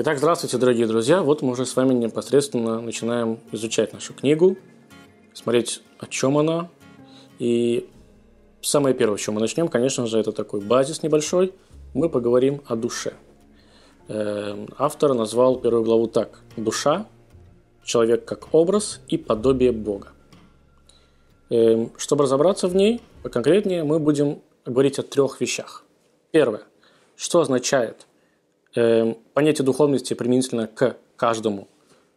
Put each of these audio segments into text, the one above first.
Итак, здравствуйте, дорогие друзья. Вот мы уже с вами непосредственно начинаем изучать нашу книгу, смотреть, о чем она. И самое первое, с чем мы начнем, конечно же, это такой базис небольшой. Мы поговорим о душе. Эм, автор назвал первую главу так. Душа, человек как образ и подобие Бога. Эм, чтобы разобраться в ней поконкретнее, мы будем говорить о трех вещах. Первое. Что означает понятие духовности применительно к каждому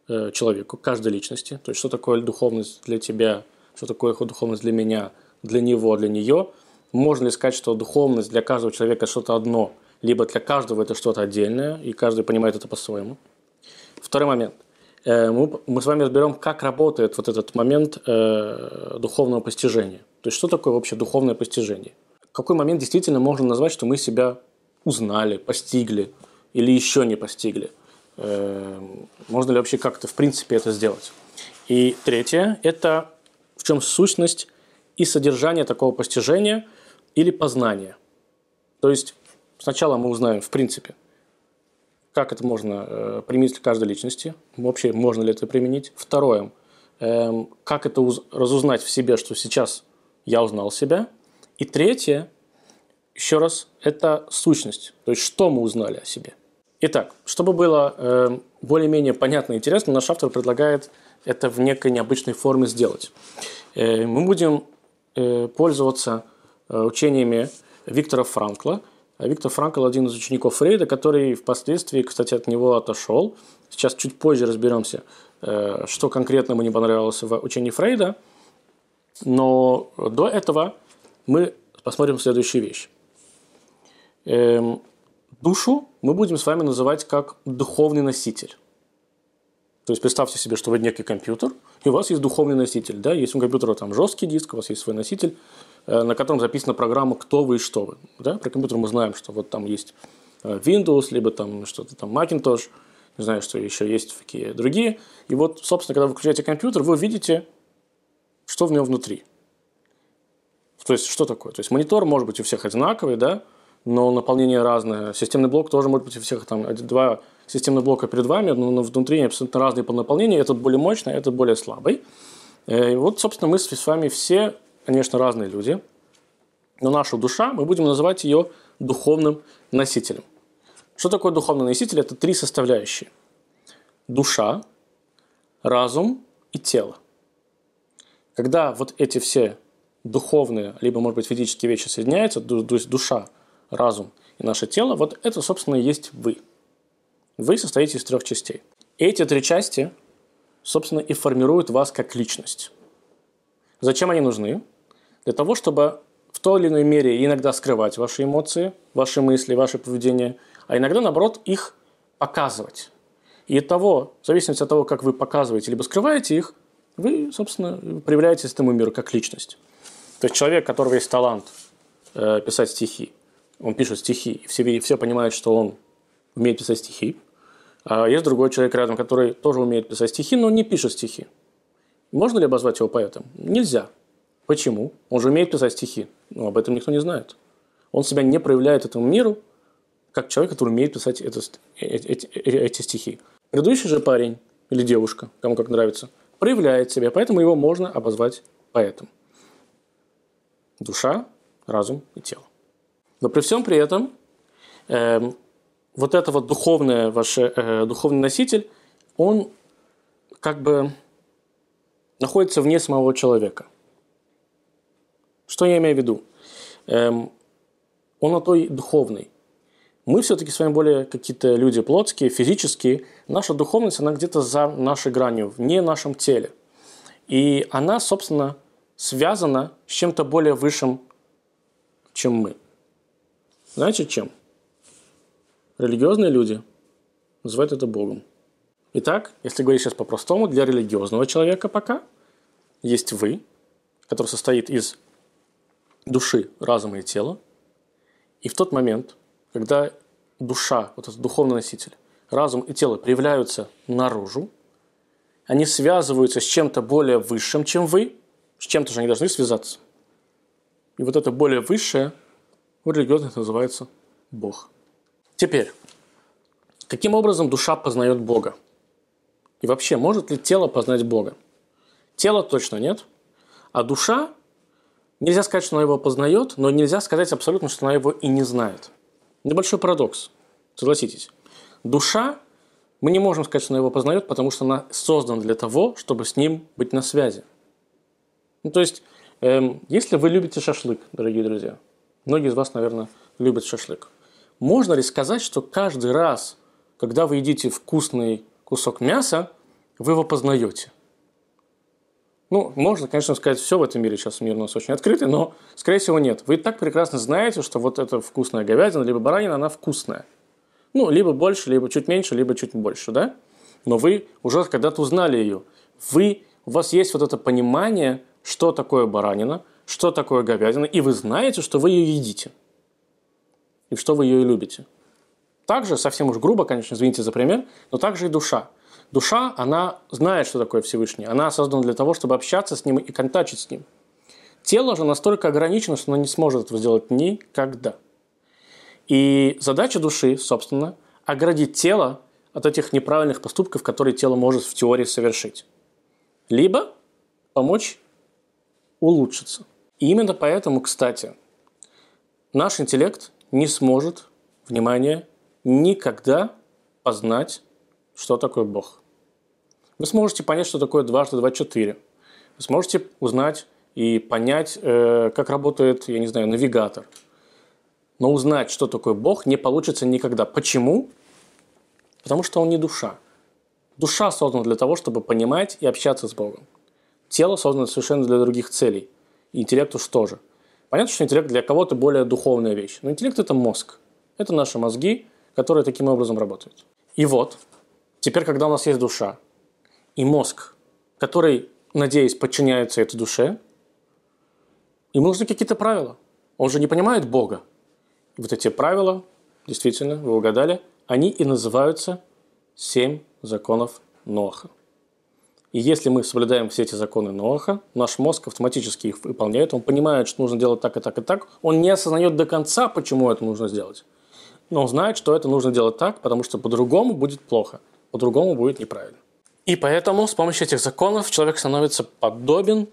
э, человеку, к каждой личности. То есть, что такое духовность для тебя, что такое духовность для меня, для него, для нее. Можно ли сказать, что духовность для каждого человека что-то одно, либо для каждого это что-то отдельное, и каждый понимает это по-своему. Второй момент. Э, мы, мы с вами разберем, как работает вот этот момент э, духовного постижения. То есть, что такое вообще духовное постижение? В какой момент действительно можно назвать, что мы себя узнали, постигли, или еще не постигли. Эм, можно ли вообще как-то в принципе это сделать? И третье – это в чем сущность и содержание такого постижения или познания. То есть сначала мы узнаем в принципе, как это можно э, применить к каждой личности, вообще можно ли это применить. Второе, э, как это уз- разузнать в себе, что сейчас я узнал себя. И третье, еще раз, это сущность, то есть что мы узнали о себе. Итак, чтобы было э, более-менее понятно и интересно, наш автор предлагает это в некой необычной форме сделать. Э, мы будем э, пользоваться э, учениями Виктора Франкла. Виктор Франкл один из учеников Фрейда, который впоследствии, кстати, от него отошел. Сейчас чуть позже разберемся, э, что конкретно ему не понравилось в учении Фрейда. Но до этого мы посмотрим следующую вещь. Эм, Душу мы будем с вами называть как духовный носитель. То есть представьте себе, что вы некий компьютер, и у вас есть духовный носитель. Да? Есть у компьютера там жесткий диск, у вас есть свой носитель, э, на котором записана программа «Кто вы и что вы». Да? Про компьютер мы знаем, что вот там есть э, Windows, либо там что-то там Macintosh, не знаю, что еще есть такие другие. И вот, собственно, когда вы включаете компьютер, вы видите, что в нем внутри. То есть, что такое? То есть, монитор может быть у всех одинаковый, да, но наполнение разное. Системный блок тоже может быть у всех там два системных блока перед вами, но внутри абсолютно разные по наполнению. Этот более мощный, этот более слабый. Э, и вот, собственно, мы с вами все, конечно, разные люди. Но наша душа, мы будем называть ее духовным носителем. Что такое духовный носитель? Это три составляющие. Душа, разум и тело. Когда вот эти все духовные, либо, может быть, физические вещи соединяются, то есть душа – разум и наше тело, вот это, собственно, и есть вы. Вы состоите из трех частей. Эти три части, собственно, и формируют вас как личность. Зачем они нужны? Для того, чтобы в той или иной мере иногда скрывать ваши эмоции, ваши мысли, ваше поведение, а иногда, наоборот, их показывать. И от того, в зависимости от того, как вы показываете либо скрываете их, вы, собственно, проявляетесь этому миру как личность. То есть человек, у которого есть талант э, писать стихи, он пишет стихи, и все, все понимают, что он умеет писать стихи. А есть другой человек рядом, который тоже умеет писать стихи, но не пишет стихи. Можно ли обозвать его поэтом? Нельзя. Почему? Он же умеет писать стихи, но об этом никто не знает. Он себя не проявляет этому миру, как человек, который умеет писать это, э, эти, эти, эти стихи. Предыдущий же парень или девушка, кому как нравится, проявляет себя, поэтому его можно обозвать поэтом. Душа, разум и тело. Но при всем при этом э, вот это вот духовное, ваш э, духовный носитель, он как бы находится вне самого человека. Что я имею в виду? Эм, он на той духовный. Мы все-таки с вами более какие-то люди плотские, физические. Наша духовность, она где-то за нашей гранью, вне нашем теле. И она, собственно, связана с чем-то более высшим, чем мы. Знаете чем? Религиозные люди называют это Богом. Итак, если говорить сейчас по-простому, для религиозного человека пока есть вы, который состоит из души, разума и тела. И в тот момент, когда душа, вот этот духовный носитель, разум и тело проявляются наружу, они связываются с чем-то более высшим, чем вы, с чем-то же они должны связаться. И вот это более высшее у религиозных называется Бог. Теперь, Каким образом душа познает Бога? И вообще, может ли тело познать Бога? Тело точно нет, а душа, нельзя сказать, что она его познает, но нельзя сказать абсолютно, что она его и не знает. Небольшой парадокс, согласитесь. Душа, мы не можем сказать, что она его познает, потому что она создана для того, чтобы с ним быть на связи. Ну, то есть, эм, если вы любите шашлык, дорогие друзья, многие из вас, наверное, любят шашлык, можно ли сказать, что каждый раз, когда вы едите вкусный кусок мяса, вы его познаете? Ну, можно, конечно, сказать, все в этом мире сейчас мир у нас очень открытый, но, скорее всего, нет. Вы так прекрасно знаете, что вот эта вкусная говядина, либо баранина, она вкусная. Ну, либо больше, либо чуть меньше, либо чуть больше, да? Но вы уже когда-то узнали ее. Вы, у вас есть вот это понимание, что такое баранина, что такое говядина, и вы знаете, что вы ее едите. И что вы ее и любите. Также, совсем уж грубо, конечно, извините за пример, но также и душа – Душа, она знает, что такое Всевышний. Она создана для того, чтобы общаться с ним и контачить с ним. Тело же настолько ограничено, что оно не сможет этого сделать никогда. И задача души, собственно, оградить тело от этих неправильных поступков, которые тело может в теории совершить. Либо помочь улучшиться. И именно поэтому, кстати, наш интеллект не сможет, внимание, никогда познать, что такое Бог. Вы сможете понять, что такое дважды два четыре. Вы сможете узнать и понять, э, как работает, я не знаю, навигатор. Но узнать, что такое Бог, не получится никогда. Почему? Потому что он не душа. Душа создана для того, чтобы понимать и общаться с Богом. Тело создано совершенно для других целей. И интеллект уж тоже. Понятно, что интеллект для кого-то более духовная вещь. Но интеллект – это мозг. Это наши мозги, которые таким образом работают. И вот, теперь, когда у нас есть душа, и мозг, который, надеюсь, подчиняется этой душе, ему нужны какие-то правила. Он же не понимает Бога. И вот эти правила, действительно, вы угадали, они и называются семь законов Ноаха. И если мы соблюдаем все эти законы Ноаха, наш мозг автоматически их выполняет, он понимает, что нужно делать так и так и так, он не осознает до конца, почему это нужно сделать. Но он знает, что это нужно делать так, потому что по-другому будет плохо, по-другому будет неправильно. И поэтому с помощью этих законов человек становится подобен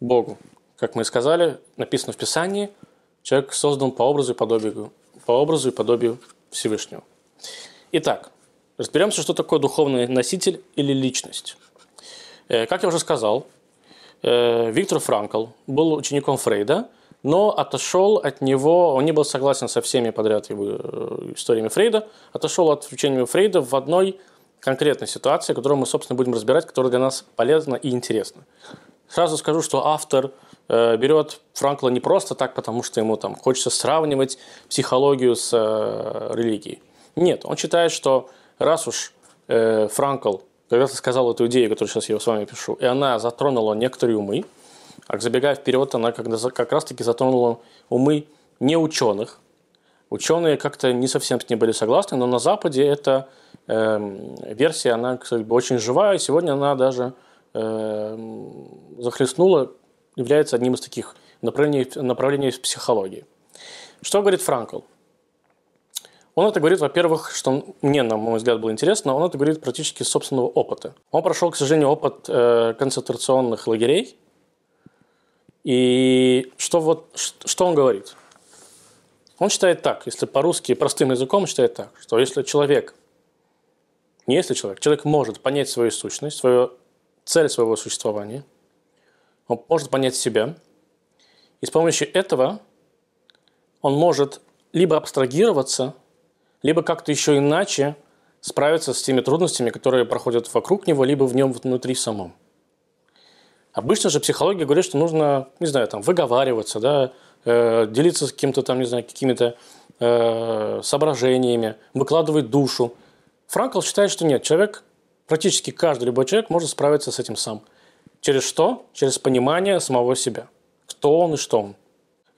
Богу. Как мы и сказали, написано в Писании, человек создан по образу и подобию, по образу и подобию Всевышнего. Итак, разберемся, что такое духовный носитель или личность. Э, как я уже сказал, э, Виктор Франкл был учеником Фрейда, но отошел от него, он не был согласен со всеми подряд его э, историями Фрейда, отошел от учения Фрейда в одной конкретной ситуации, которую мы, собственно, будем разбирать, которая для нас полезна и интересна. Сразу скажу, что автор берет Франкла не просто так, потому что ему там хочется сравнивать психологию с религией. Нет, он считает, что раз уж э, Франкл когда-то сказал эту идею, которую сейчас я с вами пишу, и она затронула некоторые умы, а забегая вперед, она как раз-таки затронула умы не ученых. Ученые как-то не совсем с ней были согласны, но на Западе это Эм, версия, она бы очень живая. Сегодня она даже эм, захлестнула, является одним из таких направлений, направлений в психологии. Что говорит Франкл? Он это говорит, во-первых, что мне, на мой взгляд, было интересно, он это говорит практически из собственного опыта. Он прошел, к сожалению, опыт э, концентрационных лагерей. И что, вот, что он говорит? Он считает так, если по-русски простым языком, он считает так, что если человек не если человек. Человек может понять свою сущность, свою цель своего существования. Он может понять себя. И с помощью этого он может либо абстрагироваться, либо как-то еще иначе справиться с теми трудностями, которые проходят вокруг него, либо в нем внутри самом. Обычно же психология говорит, что нужно, не знаю, там, выговариваться, да, э, делиться с кем-то там, не знаю, какими-то э, соображениями, выкладывать душу. Франкл считает, что нет, человек, практически каждый любой человек может справиться с этим сам. Через что? Через понимание самого себя. Кто он и что он.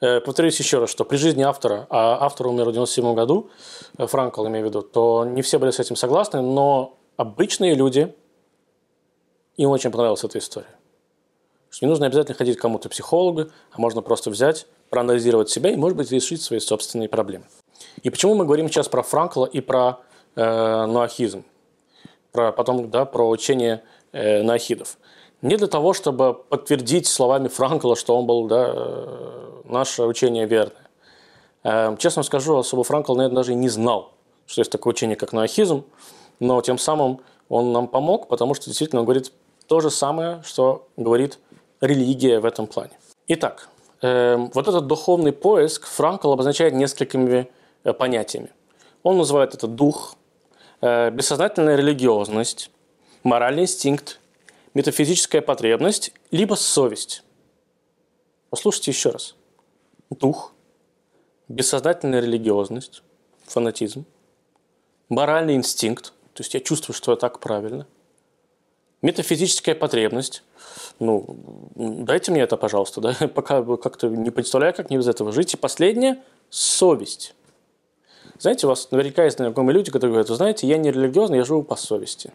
Э, повторюсь еще раз, что при жизни автора, а автор умер в 97 году, э, Франкл имею в виду, то не все были с этим согласны, но обычные люди, им очень понравилась эта история. Что не нужно обязательно ходить к кому-то психологу, а можно просто взять, проанализировать себя и, может быть, решить свои собственные проблемы. И почему мы говорим сейчас про Франкла и про э, ноахизм, про, потом да, про учение э, ноахидов. Не для того, чтобы подтвердить словами Франкла, что он был, да, э, наше учение верное. Э, честно скажу, особо Франкл, наверное, даже и не знал, что есть такое учение, как ноахизм, но тем самым он нам помог, потому что действительно он говорит то же самое, что говорит религия в этом плане. Итак, э, вот этот духовный поиск Франкл обозначает несколькими э, понятиями. Он называет это дух, э, бессознательная религиозность, моральный инстинкт, метафизическая потребность, либо совесть. Послушайте еще раз. Дух, бессознательная религиозность, фанатизм, моральный инстинкт, то есть я чувствую, что я так правильно, метафизическая потребность, ну, дайте мне это, пожалуйста, да, пока как-то не представляю, как мне без этого жить. И последнее – совесть. Знаете, у вас наверняка есть знакомые люди, которые говорят, вы знаете, я не религиозный, я живу по совести.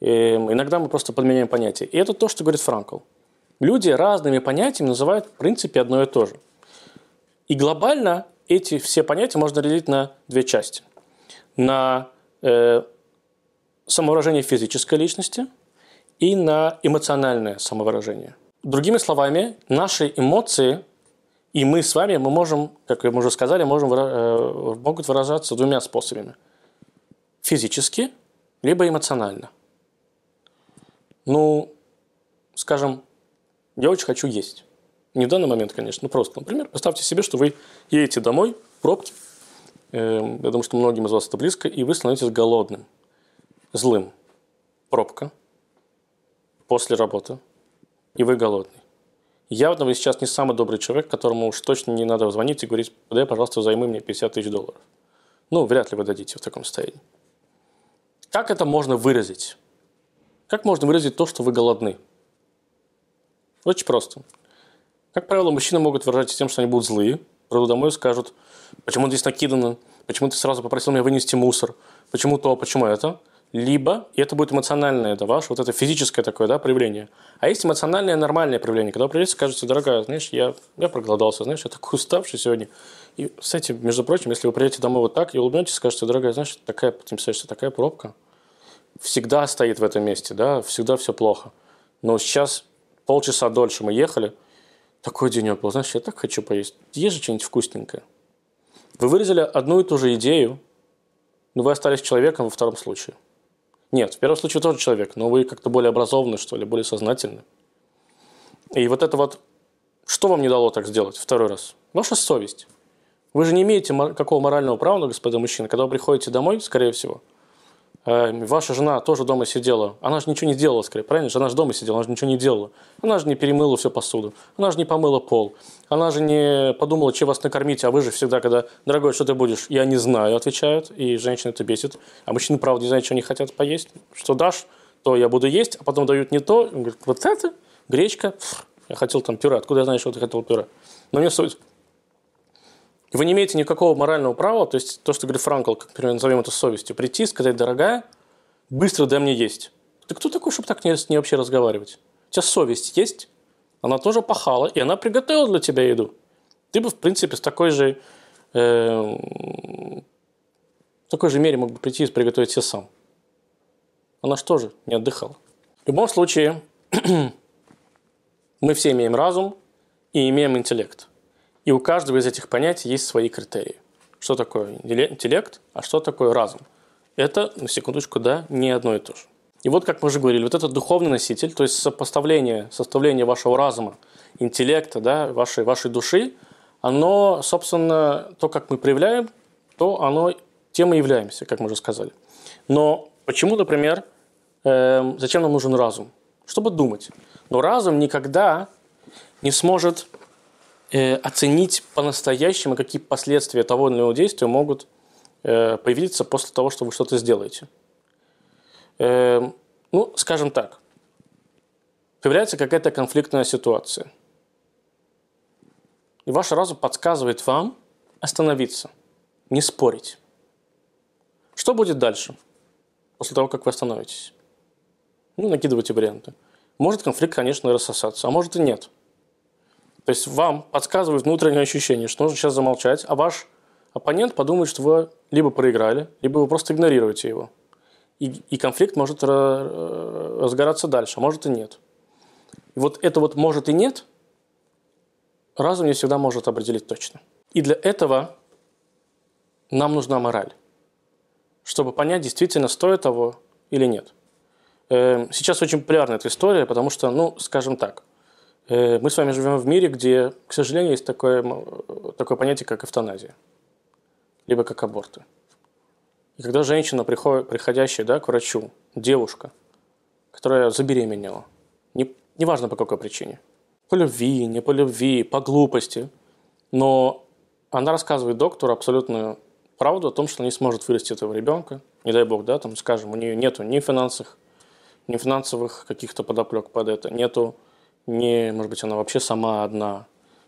И иногда мы просто подменяем понятия. И это то, что говорит Франкл. Люди разными понятиями называют в принципе одно и то же. И глобально эти все понятия можно разделить на две части. На э, самовыражение физической личности и на эмоциональное самовыражение. Другими словами, наши эмоции и мы с вами, мы можем, как мы уже сказали, можем, э, могут выражаться двумя способами. Физически, либо эмоционально. Ну, скажем, я очень хочу есть. Не в данный момент, конечно, но просто. Например, представьте себе, что вы едете домой, пробки. Эм, я думаю, что многим из вас это близко, и вы становитесь голодным, злым. Пробка после работы, и вы голодный. Явно вы сейчас не самый добрый человек, которому уж точно не надо звонить и говорить, дай, пожалуйста, займы мне 50 тысяч долларов. Ну, вряд ли вы дадите в таком состоянии. Как это можно выразить? Как можно выразить то, что вы голодны? Очень просто. Как правило, мужчины могут выражать тем, что они будут злые, придут домой и скажут, почему здесь накидано, почему ты сразу попросил меня вынести мусор, почему то, почему это либо, и это будет эмоциональное, это ваше, вот это физическое такое, да, проявление. А есть эмоциональное нормальное проявление, когда вы придете, скажете, дорогая, знаешь, я, я проголодался, знаешь, я такой уставший сегодня. И, кстати, между прочим, если вы приедете домой вот так и улыбнетесь, скажете, дорогая, знаешь, такая, ты такая пробка всегда стоит в этом месте, да, всегда все плохо. Но сейчас полчаса дольше мы ехали, такой денек был, знаешь, я так хочу поесть. Ешь же что-нибудь вкусненькое. Вы выразили одну и ту же идею, но вы остались человеком во втором случае. Нет, в первом случае тоже человек, но вы как-то более образованный, что ли, более сознательный. И вот это вот, что вам не дало так сделать второй раз? Ваша совесть. Вы же не имеете какого морального права, господин мужчина, когда вы приходите домой, скорее всего, ваша жена тоже дома сидела, она же ничего не делала, скорее, правильно? Она же дома сидела, она же ничего не делала. Она же не перемыла всю посуду, она же не помыла пол, она же не подумала, чем вас накормить, а вы же всегда, когда, дорогой, что ты будешь? Я не знаю, отвечают, и женщины это бесит. А мужчины, правда, не знают, что они хотят поесть. Что дашь, то я буду есть, а потом дают не то. Он говорит, вот это, гречка, я хотел там пюре, откуда я знаю, что ты хотел пюре? Но мне суть. Вы не имеете никакого морального права, то есть то, что говорит Франкл, как например, назовем это совестью, прийти и сказать, дорогая, быстро дай мне есть. Ты кто такой, чтобы так не, не вообще разговаривать? У тебя совесть есть? Она тоже пахала, и она приготовила для тебя еду. Ты бы, в принципе, с такой же, э, в такой же мере мог бы прийти и приготовить себе сам. Она что же не отдыхала. В любом случае, мы все имеем разум и имеем интеллект. И у каждого из этих понятий есть свои критерии. Что такое интеллект, а что такое разум? Это, на секундочку, да, не одно и то же. И вот, как мы уже говорили, вот этот духовный носитель, то есть сопоставление, составление вашего разума, интеллекта, да, вашей, вашей души, оно, собственно, то, как мы проявляем, то оно тем и являемся, как мы уже сказали. Но почему, например, э, зачем нам нужен разум? Чтобы думать. Но разум никогда не сможет э, оценить по-настоящему, какие последствия того или иного действия могут э, появиться после того, что вы что-то сделаете. Эм, ну, скажем так, появляется какая-то конфликтная ситуация. И ваш разум подсказывает вам остановиться, не спорить. Что будет дальше, после того, как вы остановитесь? Ну, накидывайте варианты. Может конфликт, конечно, рассосаться, а может и нет. То есть вам подсказывает внутреннее ощущение, что нужно сейчас замолчать, а ваш оппонент подумает, что вы либо проиграли, либо вы просто игнорируете его. И, и конфликт может разгораться дальше, а может и нет. И вот это вот может и нет, разум не всегда может определить точно. И для этого нам нужна мораль, чтобы понять, действительно стоит того или нет. Эм, сейчас очень популярна эта история, потому что, ну, скажем так, э, мы с вами живем в мире, где, к сожалению, есть такое, такое понятие, как эвтаназия, либо как аборты. И когда женщина, приходящая да, к врачу, девушка, которая забеременела, не, неважно по какой причине, по любви, не по любви, по глупости, но она рассказывает доктору абсолютную правду о том, что не сможет вырасти этого ребенка, не дай бог, да, там, скажем, у нее нету ни финансовых, ни финансовых каких-то подоплек под это, нету, не, может быть, она вообще сама одна,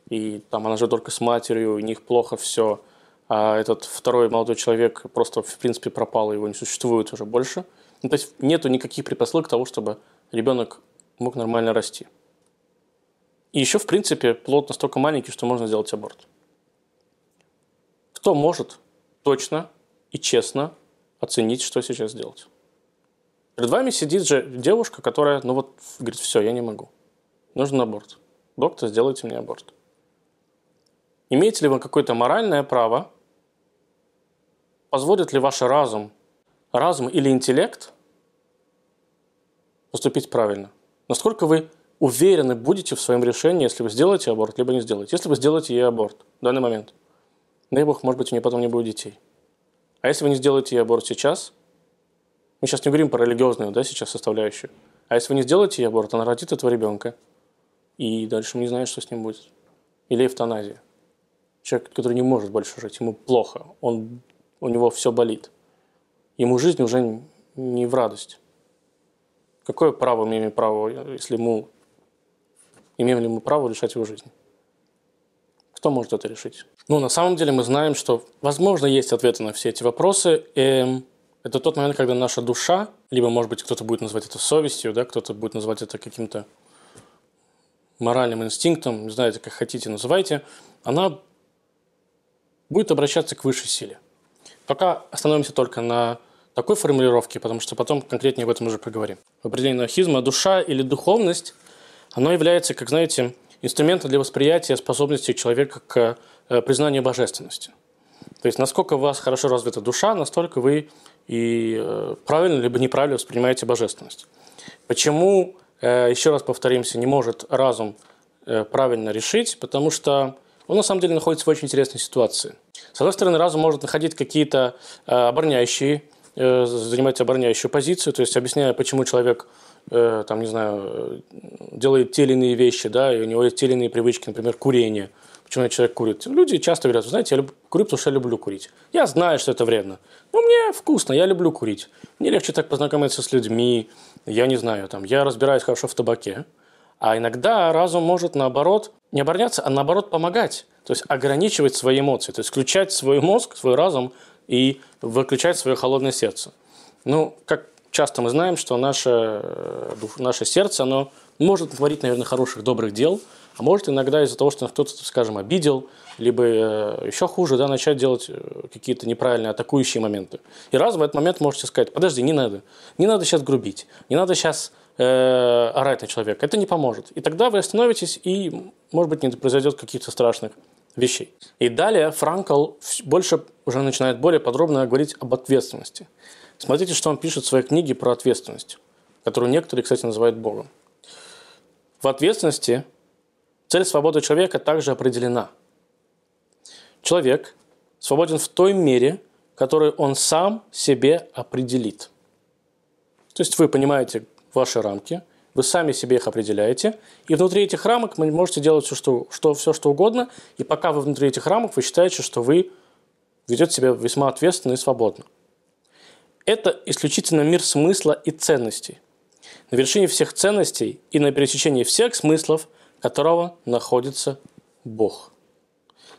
и там она живет только с матерью, у них плохо все, а этот второй молодой человек просто, в принципе, пропал, его не существует уже больше. Ну, то есть нету никаких предпосылок того, чтобы ребенок мог нормально расти. И еще, в принципе, плод настолько маленький, что можно сделать аборт. Кто может точно и честно оценить, что сейчас делать? Перед вами сидит же девушка, которая, ну вот, говорит, все, я не могу. Нужен аборт. Доктор, сделайте мне аборт. Имеете ли вы какое-то моральное право? Позволит ли ваш разум, разум или интеллект поступить правильно? Насколько вы уверены будете в своем решении, если вы сделаете аборт, либо не сделаете? Если вы сделаете ей аборт в данный момент, дай бог, может быть, у нее потом не будет детей. А если вы не сделаете ей аборт сейчас, мы сейчас не говорим про религиозную, да, сейчас составляющую. А если вы не сделаете ей аборт, она родит этого ребенка, и дальше мы не знаем, что с ним будет. Или эвтаназия. Человек, который не может больше жить, ему плохо, он, у него все болит. Ему жизнь уже не в радость. Какое право мы имеем право, если ему имеем ли мы право решать его жизнь? Кто может это решить? Ну, на самом деле мы знаем, что, возможно, есть ответы на все эти вопросы. И эм, это тот момент, когда наша душа, либо, может быть, кто-то будет называть это совестью, да, кто-то будет называть это каким-то моральным инстинктом, не знаете, как хотите, называйте, она будет обращаться к высшей силе. Пока остановимся только на такой формулировке, потому что потом конкретнее об этом уже поговорим. В определении ахизма душа или духовность, оно является, как знаете, инструментом для восприятия способности человека к э, признанию божественности. То есть, насколько у вас хорошо развита душа, настолько вы и э, правильно либо неправильно воспринимаете божественность. Почему, еще раз повторимся, не может разум э, правильно решить? Потому что он на самом деле находится в очень интересной ситуации. С одной стороны, разум может находить какие-то обороняющие, занимать обороняющую позицию, то есть объясняя, почему человек там, не знаю, делает те или иные вещи, да, и у него есть те или иные привычки, например, курение – почему человек курит. Люди часто говорят, знаете, я люб... курю, потому что я люблю курить. Я знаю, что это вредно. Но мне вкусно, я люблю курить. Мне легче так познакомиться с людьми. Я не знаю, там, я разбираюсь хорошо в табаке. А иногда разум может, наоборот, не обороняться, а наоборот помогать. То есть ограничивать свои эмоции. То есть включать свой мозг, свой разум и выключать свое холодное сердце. Ну, как часто мы знаем, что наше, э, наше сердце, оно может творить, наверное, хороших, добрых дел – а может иногда из-за того, что кто-то, скажем, обидел, либо э, еще хуже, да, начать делать э, какие-то неправильные атакующие моменты. И раз в этот момент можете сказать, подожди, не надо, не надо сейчас грубить, не надо сейчас э, орать на человека, это не поможет. И тогда вы остановитесь, и, может быть, не произойдет каких-то страшных вещей. И далее Франкл больше уже начинает более подробно говорить об ответственности. Смотрите, что он пишет в своей книге про ответственность, которую некоторые, кстати, называют Богом. В ответственности Цель свободы человека также определена. Человек свободен в той мере, которую он сам себе определит. То есть вы понимаете ваши рамки, вы сами себе их определяете, и внутри этих рамок вы можете делать все, что, что, все, что угодно, и пока вы внутри этих рамок, вы считаете, что вы ведете себя весьма ответственно и свободно. Это исключительно мир смысла и ценностей. На вершине всех ценностей и на пересечении всех смыслов – которого находится Бог.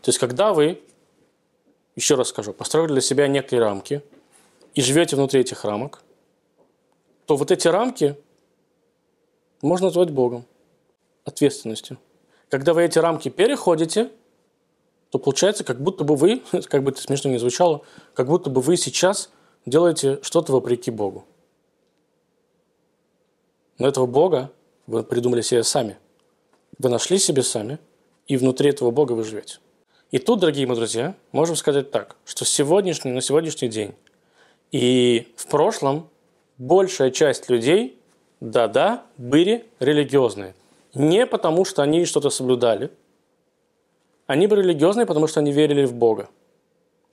То есть, когда вы, еще раз скажу, построили для себя некие рамки и живете внутри этих рамок, то вот эти рамки можно назвать Богом, ответственностью. Когда вы эти рамки переходите, то получается, как будто бы вы, как бы это смешно не звучало, как будто бы вы сейчас делаете что-то вопреки Богу. Но этого Бога вы придумали себе сами. Вы нашли себе сами, и внутри этого Бога вы живете. И тут, дорогие мои друзья, можем сказать так, что сегодняшний, на сегодняшний день и в прошлом большая часть людей, да-да, были религиозные. Не потому, что они что-то соблюдали. Они были религиозные, потому что они верили в Бога.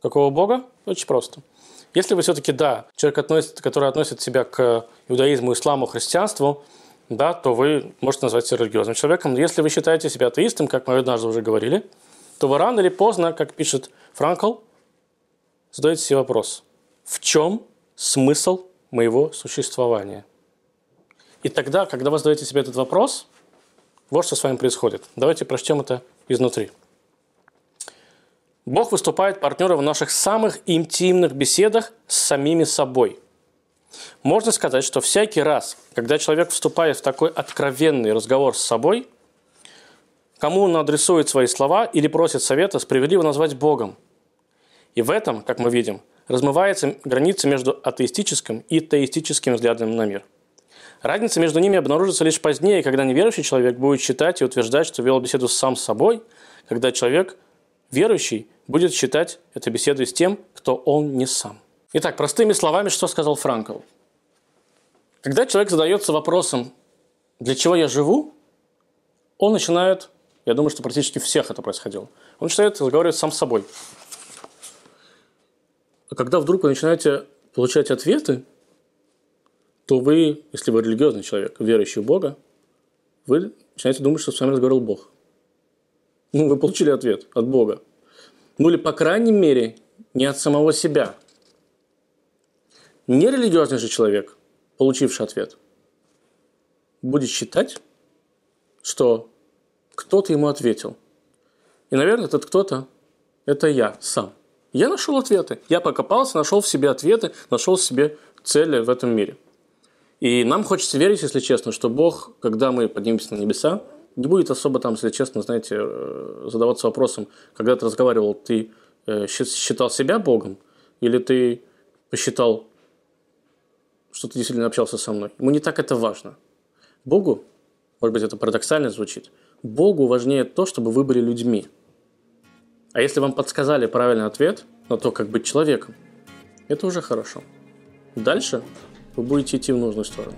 Какого Бога? Очень просто. Если вы все-таки, да, человек, относит, который относит себя к иудаизму, исламу, христианству, да, то вы можете назвать себя религиозным человеком. Если вы считаете себя атеистом, как мы однажды уже говорили, то вы рано или поздно, как пишет Франкл, задаете себе вопрос, в чем смысл моего существования? И тогда, когда вы задаете себе этот вопрос, вот что с вами происходит. Давайте прочтем это изнутри. Бог выступает партнером в наших самых интимных беседах с самими собой. Можно сказать, что всякий раз, когда человек вступает в такой откровенный разговор с собой, кому он адресует свои слова или просит совета, справедливо назвать Богом. И в этом, как мы видим, размывается граница между атеистическим и теистическим взглядом на мир. Разница между ними обнаружится лишь позднее, когда неверующий человек будет считать и утверждать, что вел беседу сам с собой, когда человек, верующий, будет считать эту беседу с тем, кто он не сам. Итак, простыми словами, что сказал Франкл? Когда человек задается вопросом, для чего я живу, он начинает, я думаю, что практически всех это происходило, он начинает разговаривать сам с собой. А когда вдруг вы начинаете получать ответы, то вы, если вы религиозный человек, верующий в Бога, вы начинаете думать, что с вами разговаривал Бог. Ну, вы получили ответ от Бога. Ну или, по крайней мере, не от самого себя. Нерелигиозный же человек, получивший ответ, будет считать, что кто-то ему ответил. И, наверное, этот кто-то – это я сам. Я нашел ответы. Я покопался, нашел в себе ответы, нашел в себе цели в этом мире. И нам хочется верить, если честно, что Бог, когда мы поднимемся на небеса, не будет особо там, если честно, знаете, э, задаваться вопросом, когда ты разговаривал, ты э, считал себя Богом, или ты посчитал, что ты действительно общался со мной. Ему не так это важно. Богу, может быть, это парадоксально звучит, Богу важнее то, чтобы вы были людьми – а если вам подсказали правильный ответ на то, как быть человеком, это уже хорошо. Дальше вы будете идти в нужную сторону.